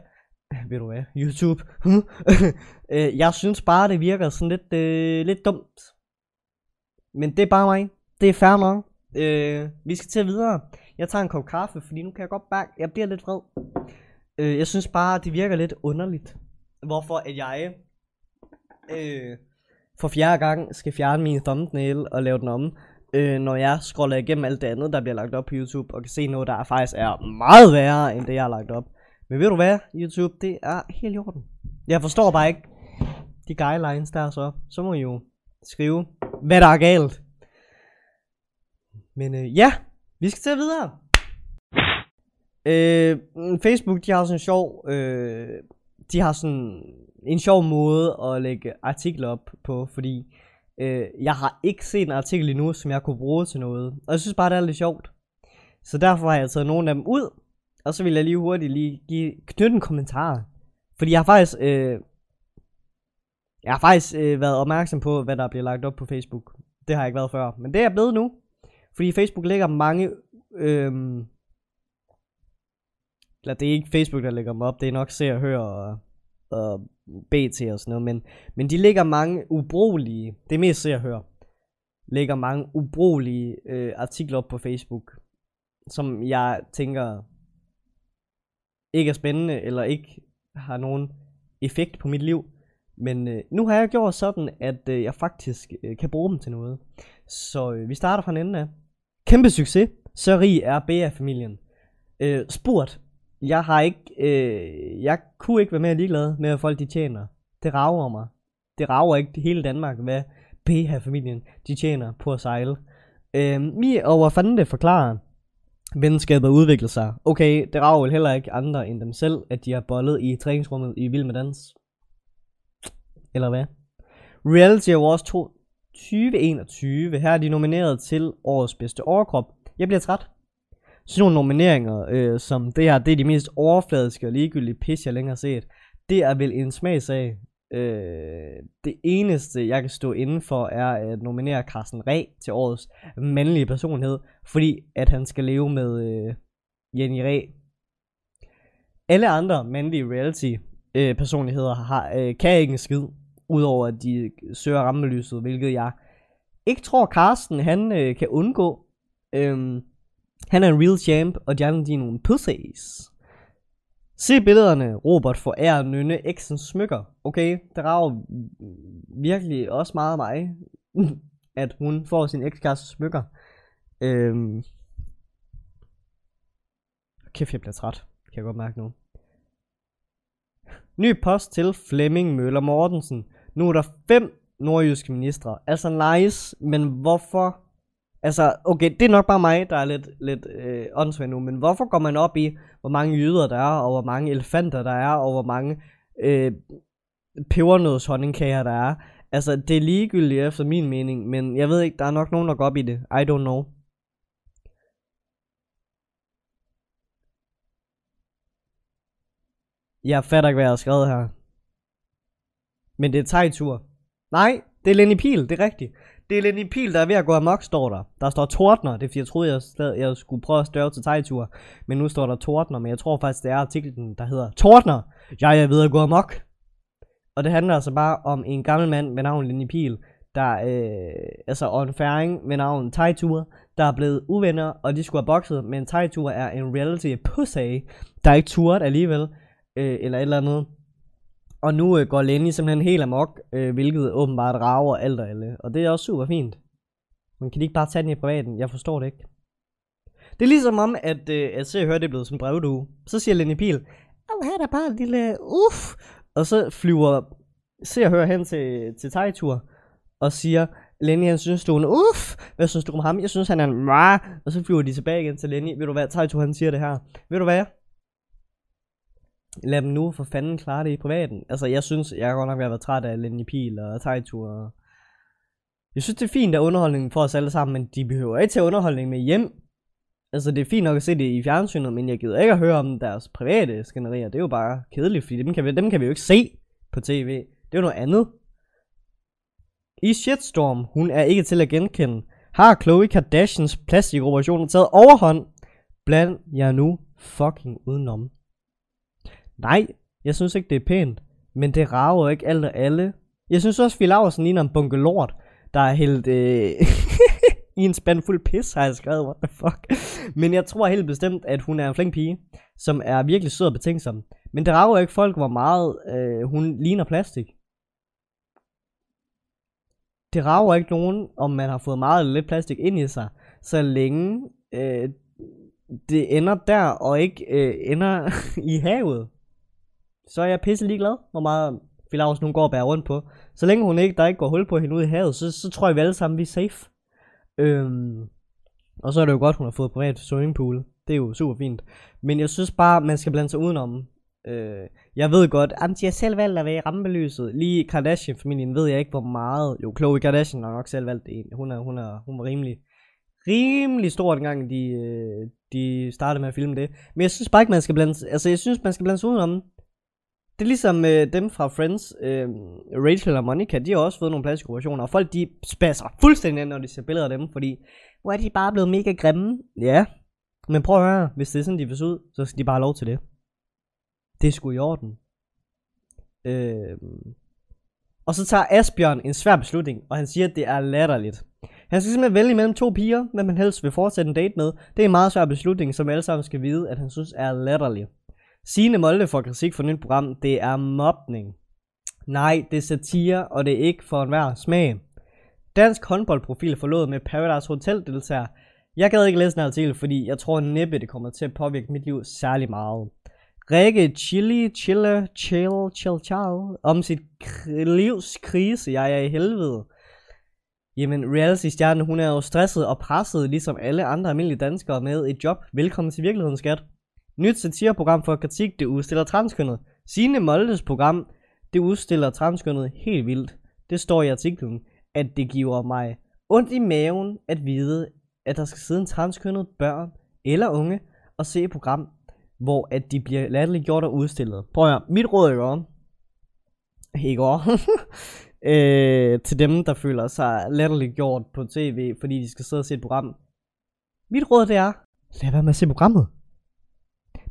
Ved du hvad? YouTube. Hmm? øh, jeg synes bare, det virker sådan lidt, øh, lidt dumt. Men det er bare mig. Det er fair nok. Øh, vi skal til videre. Jeg tager en kop kaffe, fordi nu kan jeg godt mærke, Jeg bliver lidt vred. Øh, jeg synes bare, det virker lidt underligt. Hvorfor at jeg øh, for fjerde gang skal fjerne min thumbnail og lave den om, øh, når jeg scroller igennem alt det andet, der bliver lagt op på YouTube, og kan se noget, der faktisk er meget værre, end det jeg har lagt op. Men ved du hvad, YouTube, det er helt i orden. Jeg forstår bare ikke de guidelines der så. Så må I jo skrive, hvad der er galt. Men øh, ja, vi skal til videre. Øh, Facebook, de har sådan en sjov, øh, de har sådan en sjov måde at lægge artikler op på, fordi øh, jeg har ikke set en artikel endnu, som jeg kunne bruge til noget. Og jeg synes bare, det er lidt sjovt. Så derfor har jeg taget nogle af dem ud, og så vil jeg lige hurtigt lige give, knytte en kommentar. Fordi jeg har faktisk, øh, jeg har faktisk øh, været opmærksom på, hvad der bliver lagt op på Facebook. Det har jeg ikke været før, men det er jeg blevet nu. Fordi Facebook lægger mange, øh, eller det er ikke Facebook, der lægger dem op, det er nok Se og Hør og, og BT og sådan noget, men, men de lægger mange ubrugelige, det er mest Se og Hør, lægger mange ubrugelige øh, artikler op på Facebook, som jeg tænker ikke er spændende, eller ikke har nogen effekt på mit liv. Men øh, nu har jeg gjort sådan, at øh, jeg faktisk øh, kan bruge dem til noget. Så øh, vi starter fra en ende af. Kæmpe succes. Så rig er BA-familien. Øh, spurgt. Jeg har ikke, øh, jeg kunne ikke være mere ligeglad med, at folk de tjener. Det rager mig. Det rager ikke hele Danmark, hvad BA-familien de tjener på at sejle. Øh, mi og hvad fanden det forklarer, venskabet udvikler sig. Okay, det rager vel heller ikke andre end dem selv, at de har bollet i træningsrummet i Vild med Dans. Eller hvad? Reality Awards 2021. Her er de nomineret til årets bedste overkrop. Jeg bliver træt. Sådan nogle nomineringer, øh, som det her, det er de mest overfladiske og ligegyldige pis, jeg længere har set. Det er vel en smagsag. Øh, det eneste, jeg kan stå inden for, er at nominere Carsten Ræ til årets mandlige personlighed, fordi at han skal leve med øh, Jenny Ræ. Alle andre mandlige reality øh, personligheder har, øh, kan ikke en skid, udover at de søger rammelyset, hvilket jeg ikke tror, Carsten han øh, kan undgå. Øhm, han er en real champ, og de andre de er nogle pussies. Se billederne, Robert får ære nynne eksens smykker. Okay, det rager virkelig også meget af mig, at hun får sin ekskæreste smykker. Øhm. Kæft, jeg bliver træt. Kan jeg godt mærke nu. Ny post til Flemming Møller Mortensen. Nu er der fem nordjyske ministre. Altså nice, men hvorfor Altså, okay, det er nok bare mig, der er lidt, lidt øh, åndssvagt nu, men hvorfor går man op i, hvor mange jyder der er, og hvor mange elefanter der er, og hvor mange øh, pebernødshonningkager der er? Altså, det er ligegyldigt efter min mening, men jeg ved ikke, der er nok nogen, der går op i det. I don't know. Jeg fatter ikke, hvad jeg har skrevet her. Men det er tegtur. Nej, det er Lenny Pil, det er rigtigt. Det er Lenny Pil, der er ved at gå amok, står der. Der står Tordner, det er fordi jeg troede, jeg, stadig, jeg skulle prøve at større til tegtur. Men nu står der Tordner, men jeg tror faktisk, det er artiklen, der hedder Tordner, jeg er ved at gå amok. Og det handler altså bare om en gammel mand med navn Lenny Pil, der, øh, altså og en færing med navn Tejtur, der er blevet uvenner, og de skulle have bokset, men Tejtur er en reality pussy, der er ikke turet alligevel, øh, eller et eller andet. Og nu øh, går Lenny simpelthen helt amok, øh, hvilket åbenbart rager alt og alle. Og det er også super fint. Man kan de ikke bare tage den i privaten? Jeg forstår det ikke. Det er ligesom om, at, øh, at se og høre, det er blevet som brevdue. Så siger Lenny Pil, Åh, her er der bare en lille uff. Og så flyver se og høre hen til, til Tejtur og siger, Lenny han synes du er en uff. Hvad synes du om ham? Jeg synes han er en Mwah. Og så flyver de tilbage igen til Lenny. Ved du hvad, Tejtur han siger det her. Ved du hvad? Lad dem nu for fanden klare det i privaten. Altså, jeg synes, jeg har godt nok været træt af Lenny Pil og Tejtur. Og... Jeg synes, det er fint, at underholdningen for os alle sammen, men de behøver ikke til underholdning med hjem. Altså, det er fint nok at se det i fjernsynet, men jeg gider ikke at høre om deres private skænderier. Det er jo bare kedeligt, fordi dem kan vi, dem kan vi jo ikke se på tv. Det er jo noget andet. I Shitstorm, hun er ikke til at genkende. Har Khloe Kardashians plastikoperation taget overhånd? Bland jer nu fucking udenom. Nej, jeg synes ikke, det er pænt. Men det rager ikke alt og alle. Jeg synes også, Phil Laversen ligner en bunke lort, der er helt øh, i en spand fuld pis, har jeg skrevet. What the fuck? Men jeg tror helt bestemt, at hun er en flink pige, som er virkelig sød og betænksom. Men det rager ikke folk, hvor meget øh, hun ligner plastik. Det rager ikke nogen, om man har fået meget eller lidt plastik ind i sig, så længe øh, det ender der, og ikke øh, ender i havet så er jeg pisse ligeglad, hvor meget Filaus nu går og bærer rundt på. Så længe hun ikke, der ikke går hul på hende ude i havet, så, så tror jeg vi alle sammen, vi er safe. Øhm, og så er det jo godt, hun har fået privat swimmingpool. Det er jo super fint. Men jeg synes bare, man skal blande sig udenom. Øh, jeg ved godt, at de har selv valgt at være i rampelyset. Lige Kardashian-familien ved jeg ikke, hvor meget. Jo, Khloe Kardashian har nok selv valgt det. Hun, er, hun, er, hun var rimelig, rimelig stor, dengang de, øh, de startede med at filme det. Men jeg synes bare ikke, man skal blande, altså jeg synes, man skal blande sig udenom. Det er ligesom øh, dem fra Friends, øh, Rachel og Monica, de har også fået nogle plastikoperationer, og folk de spasser fuldstændig ind, når de ser billeder af dem, fordi, hvor er de bare blevet mega grimme. Ja, men prøv at høre, hvis det er sådan, de vil ud, så skal de bare have lov til det. Det er sgu i orden. Øh, og så tager Asbjørn en svær beslutning, og han siger, at det er latterligt. Han skal simpelthen vælge mellem to piger, hvem man helst vil fortsætte en date med. Det er en meget svær beslutning, som alle sammen skal vide, at han synes er latterligt. Signe Molde får kritik for nyt program. Det er mobning. Nej, det er satire, og det er ikke for enhver smag. Dansk håndboldprofil forlod med Paradise Hotel deltager. Jeg gad ikke læse den artikel, fordi jeg tror næppe, det kommer til at påvirke mit liv særlig meget. Rikke Chili, Chille, Chill, Chill, Chill, om sit livs krise, jeg er i helvede. Jamen, reality-stjernen, hun er jo stresset og presset, ligesom alle andre almindelige danskere med et job. Velkommen til virkeligheden, skat. Nyt satireprogram for kritik, det udstiller transkønnet. Signe Moldes program, det udstiller transkønnet helt vildt. Det står i artiklen, at det giver mig ondt i maven at vide, at der skal sidde en transkønnet børn eller unge og se et program, hvor at de bliver latterliggjort og udstillet. Prøv at høre, mit råd er jo i går. øh, til dem, der føler sig latterligt gjort på tv, fordi de skal sidde og se et program. Mit råd det er, lad være med at se programmet.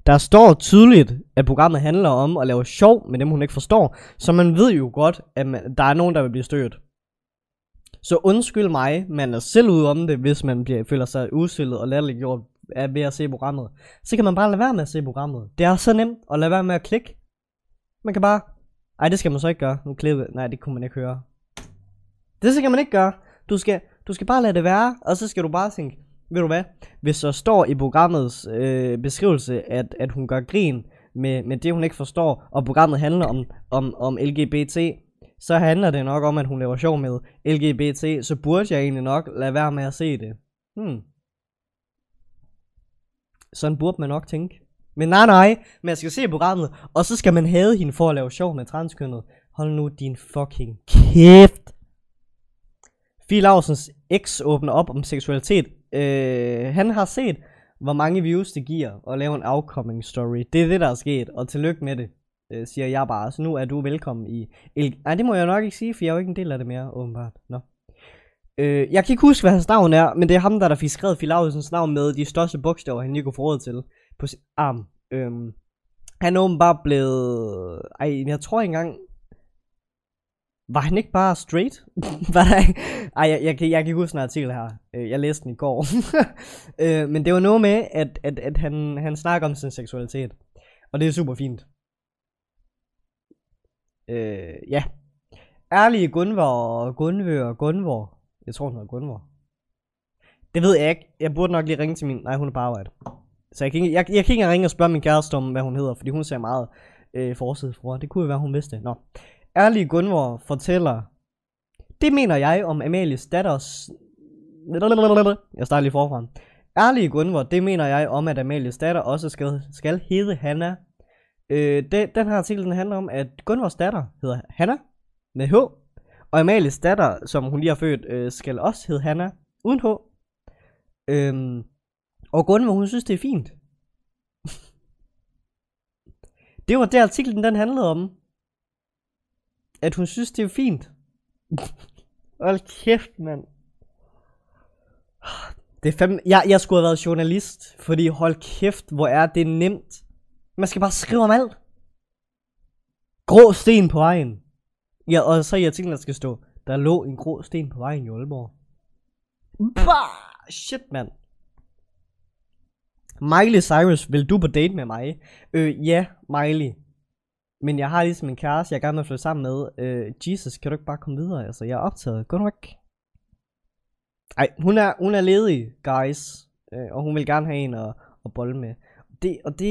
Der står tydeligt, at programmet handler om at lave sjov med dem, hun ikke forstår. Så man ved jo godt, at man, der er nogen, der vil blive stødt. Så undskyld mig, man er selv ude om det, hvis man bliver, føler sig udstillet og latterliggjort er af ved at se programmet. Så kan man bare lade være med at se programmet. Det er så nemt at lade være med at klikke. Man kan bare... Ej, det skal man så ikke gøre. Nu klippe. Nej, det kunne man ikke høre. Det skal man ikke gøre. Du skal, du skal bare lade det være, og så skal du bare tænke, ved du hvad, hvis der står i programmets øh, beskrivelse, at, at hun gør grin med, med det, hun ikke forstår, og programmet handler om, om, om LGBT, så handler det nok om, at hun laver sjov med LGBT, så burde jeg egentlig nok lade være med at se det. Hmm. Sådan burde man nok tænke. Men nej, nej, man skal se programmet, og så skal man have hende for at lave sjov med transkønnet. Hold nu din fucking kæft. Fie Lausens ex åbner op om seksualitet. Øh, han har set, hvor mange views det giver at lave en outcoming story. Det er det, der er sket, og tillykke med det, øh, siger jeg bare. Så nu er du velkommen i... El- Nej, det må jeg nok ikke sige, for jeg er jo ikke en del af det mere, åbenbart. Nå. Øh, jeg kan ikke huske, hvad hans navn er, men det er ham, der, der fik skrevet Filausens navn med de største bogstaver, han lige kunne få råd til på sin arm. Øhm, han er åbenbart blevet... Ej, jeg tror engang... Var han ikke bare straight? var der ikke? Ej, jeg, jeg, kan, jeg kan ikke huske en artikel her. Øh, jeg læste den i går. øh, men det var noget med, at, at, at han, han snakker om sin seksualitet. Og det er super fint. Øh, ja. Ærlige Gunvor, Gunvør og Gunvor. Jeg tror, hun hedder Gunvor. Det ved jeg ikke. Jeg burde nok lige ringe til min... Nej, hun er på arbejde. Så jeg kan, ikke, jeg, jeg kan ikke ringe og spørge min kæreste om, hvad hun hedder, fordi hun ser meget øh, forsidsfruer. Det kunne jo være, hun vidste. Nå. Ærlige Gunvor fortæller, det mener jeg om Amalies datters... Jeg starter lige forfra. Ærlige Gunvor, det mener jeg om, at Amalies datter også skal, skal hedde Hanna. Øh, det, den her artikel den handler om, at Gunvors datter hedder Hanna med H. Og Amalies datter, som hun lige har født, øh, skal også hedde Hanna uden H. Øhm, og Gunvor, hun synes, det er fint. det var det artiklen, den handlede om. At hun synes, det er fint. Hold kæft, mand. Det er fandme... Jeg, jeg skulle have været journalist, fordi hold kæft, hvor er det nemt. Man skal bare skrive om alt. Grå sten på vejen. Ja, og så i artiklen, der skal stå, der lå en grå sten på vejen i Aalborg. Bah! Shit, mand. Miley Cyrus, vil du på date med mig? Øh, ja, Miley. Men jeg har ligesom en kæreste, jeg gerne vil flytte sammen med. Øh, Jesus, kan du ikke bare komme videre? Altså, jeg er optaget. Gå nu ikke. Ej, hun er, hun er ledig, guys. Øh, og hun vil gerne have en at, at bolle med. Det, og det,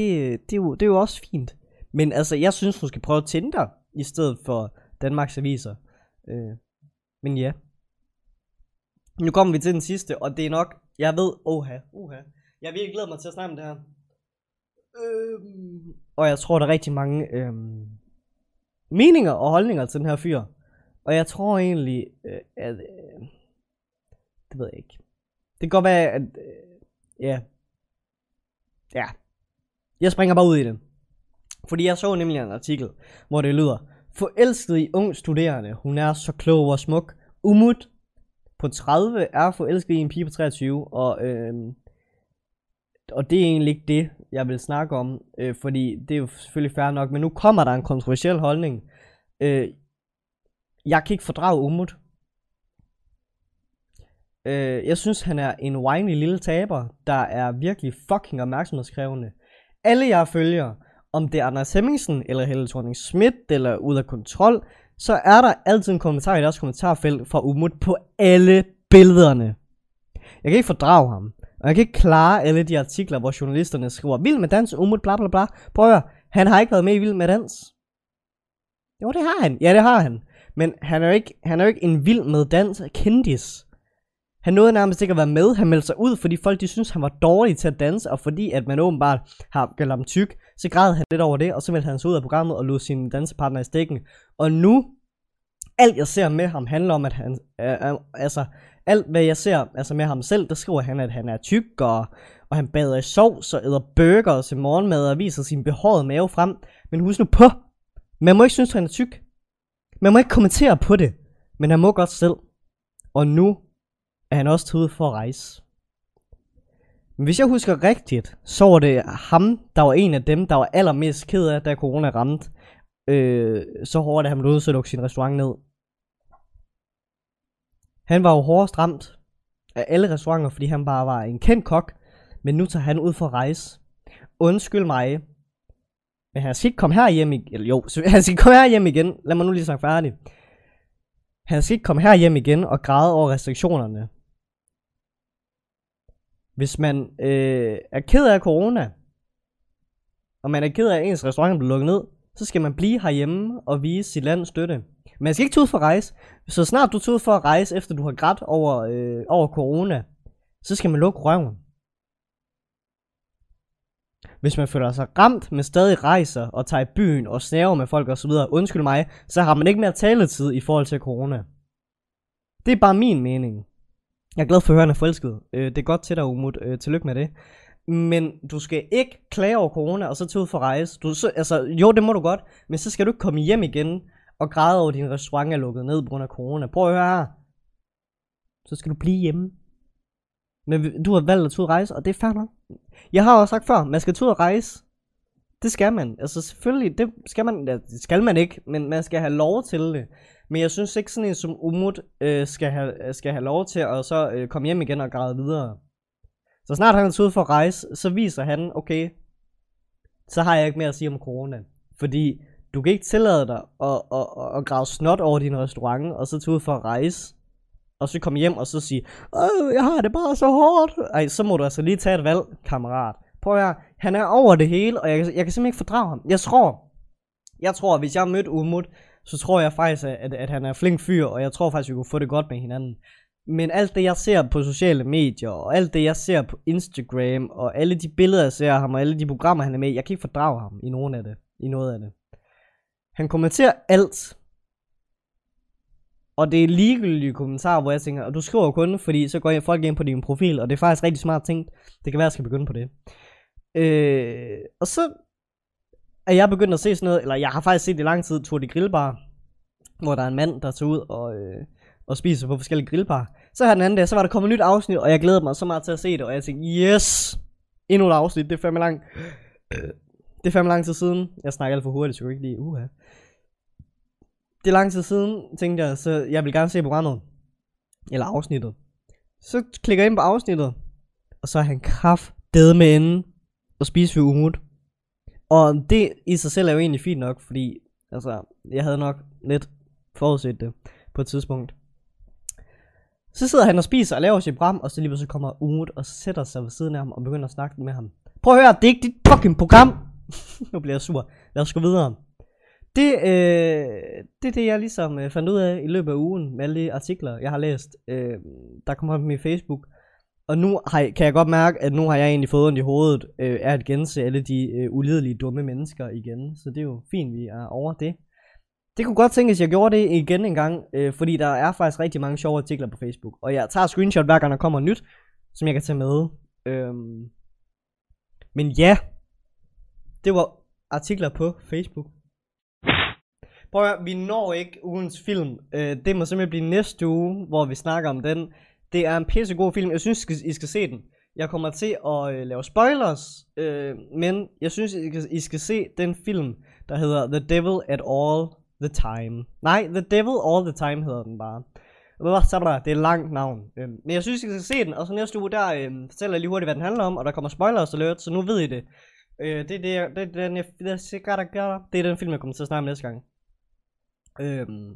det, er jo, det er jo også fint. Men altså, jeg synes, hun skal prøve Tinder, i stedet for Danmarks Aviser. Øh, men ja. Nu kommer vi til den sidste, og det er nok, jeg ved, oha, oha. Jeg virkelig glæder mig til at snakke om det her. Øh, og jeg tror, der er rigtig mange øhm, meninger og holdninger til den her fyr. Og jeg tror egentlig, øh, at... Øh, det ved jeg ikke. Det kan godt være, at... Øh, ja. Ja. Jeg springer bare ud i det. Fordi jeg så nemlig en artikel, hvor det lyder, Forelsket i ung studerende, hun er så klog og smuk. Umut på 30 er forelsket i en pige på 23, og, øh, og det er egentlig ikke det, jeg vil snakke om, øh, fordi det er jo selvfølgelig fair nok, men nu kommer der en kontroversiel holdning. Øh, jeg kan ikke fordrage Umut. Øh, jeg synes, han er en whiny lille taber, der er virkelig fucking opmærksomhedskrævende. Alle jeg følger, om det er Anders Hemmingsen, eller Helle thorning Schmidt, eller ud af kontrol, så er der altid en kommentar i deres kommentarfelt fra Umut på alle billederne. Jeg kan ikke fordrage ham. Og jeg kan ikke klare alle de artikler, hvor journalisterne skriver, Vild med dans, Umut, bla bla bla. Prøv at høre, han har ikke været med i Vild med dans. Jo, det har han. Ja, det har han. Men han er jo ikke, han er jo ikke en vild med dans kendis. Han nåede nærmest ikke at være med. Han meldte sig ud, fordi folk de synes han var dårlig til at danse, og fordi at man åbenbart har gjort ham tyk, så græd han lidt over det, og så meldte han sig ud af programmet og lod sin dansepartner i stikken. Og nu, alt jeg ser med ham handler om, at han, øh, øh, altså, alt hvad jeg ser altså med ham selv, der skriver han, at han er tyk, og, og han bader i sovs og æder burger til morgenmad og viser sin behårede mave frem. Men husk nu på, man må ikke synes, at han er tyk. Man må ikke kommentere på det, men han må godt selv. Og nu er han også taget ud for at rejse. Men hvis jeg husker rigtigt, så var det ham, der var en af dem, der var allermest ked af, da corona ramte. Øh, så hårdt, at han blev nødt til at lukke sin restaurant ned. Han var jo hårdest ramt af alle restauranter, fordi han bare var en kendt kok. Men nu tager han ud for at rejse. Undskyld mig. Men han skal ikke komme her hjem igen. Eller jo, han skal komme her hjem igen. Lad mig nu lige snakke færdig. Han skal ikke komme her hjem igen og græde over restriktionerne. Hvis man øh, er ked af corona, og man er ked af, at ens restaurant bliver lukket ned, så skal man blive herhjemme og vise sit land støtte. Man skal ikke tage ud for at rejse. Så snart du tager ud for at rejse, efter du har grædt over, øh, over corona, så skal man lukke røven. Hvis man føler sig ramt, men stadig rejser og tager i byen og snæver med folk osv., undskyld mig, så har man ikke mere taletid i forhold til corona. Det er bare min mening. Jeg er glad for at høre, at han er forelsket. Øh, det er godt til dig, Umut. Øh, tillykke med det. Men du skal ikke klage over corona, og så tage ud for rejse. Du, så, altså, jo, det må du godt, men så skal du ikke komme hjem igen og græde over, at din restaurant er lukket ned på grund af corona. Prøv at høre her. Så skal du blive hjemme. Men du har valgt at tage ud og rejse, og det er fair nok. Jeg har også sagt før, man skal tage ud og rejse. Det skal man. Altså selvfølgelig, det skal man, ja, det skal man ikke, men man skal have lov til det. Men jeg synes ikke sådan en som Umut øh, skal, have, skal have lov til at så øh, komme hjem igen og græde videre. Så snart han er ude ud for at rejse, så viser han, okay, så har jeg ikke mere at sige om corona. Fordi du kan ikke tillade dig at, at, at, at grave snot over din restaurant, og så tage ud for at rejse, og så komme hjem og så sige, Åh, jeg har det bare så hårdt. Ej, så må du altså lige tage et valg, kammerat. Prøv at han er over det hele, og jeg, jeg kan simpelthen ikke fordrage ham. Jeg tror, jeg tror, at hvis jeg mødte Umut, så tror jeg faktisk, at, at han er flink fyr, og jeg tror faktisk, vi kunne få det godt med hinanden. Men alt det, jeg ser på sociale medier, og alt det, jeg ser på Instagram, og alle de billeder, jeg ser af ham, og alle de programmer, han er med i, jeg kan ikke fordrage ham i nogen af det. I noget af det. Han kommenterer alt. Og det er ligegyldige kommentarer, hvor jeg tænker, og du skriver kun, fordi så går folk ind på din profil, og det er faktisk rigtig smart tænkt. Det kan være, at jeg skal begynde på det. Øh, og så er jeg begyndt at se sådan noget, eller jeg har faktisk set i lang tid Tour de Grillbar, hvor der er en mand, der tager ud og, øh, og spiser på forskellige grillbar. Så her den anden dag, så var der kommet et nyt afsnit, og jeg glæder mig så meget til at se det, og jeg tænkte, yes, endnu et afsnit, det er fandme lang, det er fandme lang tid siden. Jeg snakker alt for hurtigt, så jeg ikke lige, uha. Det er lang tid siden, tænkte jeg, så jeg vil gerne se programmet. Eller afsnittet. Så klikker jeg ind på afsnittet, og så er han kraft med enden og spiser vi umut. Og det i sig selv er jo egentlig fint nok, fordi altså, jeg havde nok lidt forudset det på et tidspunkt. Så sidder han og spiser og laver sit program, og så lige pludselig kommer Umut og sætter sig ved siden af ham og begynder at snakke med ham. Prøv at høre, det er ikke dit fucking program! nu bliver jeg sur. Lad os gå videre. Det, øh, det er det, jeg ligesom øh, fandt ud af i løbet af ugen med alle de artikler, jeg har læst. Øh, der kommer på min Facebook. Og nu har, kan jeg godt mærke, at nu har jeg egentlig fået ondt i hovedet øh, af at gense alle de øh, ulidelige dumme mennesker igen. Så det er jo fint, vi er over det. Det kunne godt tænkes, at jeg gjorde det igen en gang, øh, fordi der er faktisk rigtig mange sjove artikler på Facebook. Og jeg tager screenshot hver gang der kommer nyt, som jeg kan tage med. Øhm. Men ja, det var artikler på Facebook. Prøv at vi når ikke ugens film. Øh, det må simpelthen blive næste uge, hvor vi snakker om den. Det er en pissegod film. Jeg synes, I skal se den. Jeg kommer til at øh, lave spoilers, øh, men jeg synes, I skal, I skal se den film, der hedder The Devil at All the Time. Nej, The Devil All the Time hedder den bare. Det er et langt navn. Øh, men jeg synes, I skal se den, og så næste uge, der øh, fortæller jeg lige hurtigt, hvad den handler om, og der kommer spoilers alert, så nu ved I det. Øh, det, er det, det, er den, jeg, det, det er den film, jeg kommer til at snakke om næste gang. Øhm,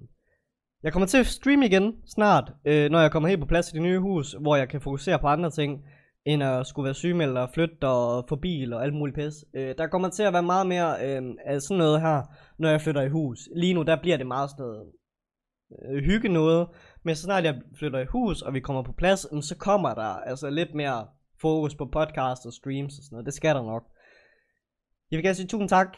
jeg kommer til at streame igen snart, øh, når jeg kommer helt på plads i det nye hus, hvor jeg kan fokusere på andre ting, end at skulle være sygemeldt og flytte og få bil og alt muligt pis. Øh, der kommer til at være meget mere øh, af sådan noget her, når jeg flytter i hus. Lige nu, der bliver det meget sådan noget øh, hygge noget, men så snart jeg flytter i hus, og vi kommer på plads, så kommer der altså lidt mere fokus på podcast og streams og sådan noget. Det skal der nok. Jeg vil gerne sige tusind tak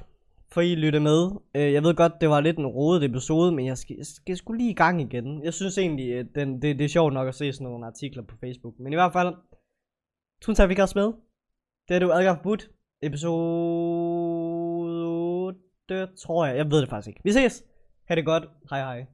for I lytte med. Øh, jeg ved godt, det var lidt en rodet episode, men jeg skal, jeg skal sgu lige i gang igen. Jeg synes egentlig, at den, det, det er sjovt nok at se sådan nogle artikler på Facebook. Men i hvert fald, tusind tak, vi kan med. Det er du adgang forbudt. Episode tror jeg. Jeg ved det faktisk ikke. Vi ses! Ha' det godt. Hej hej.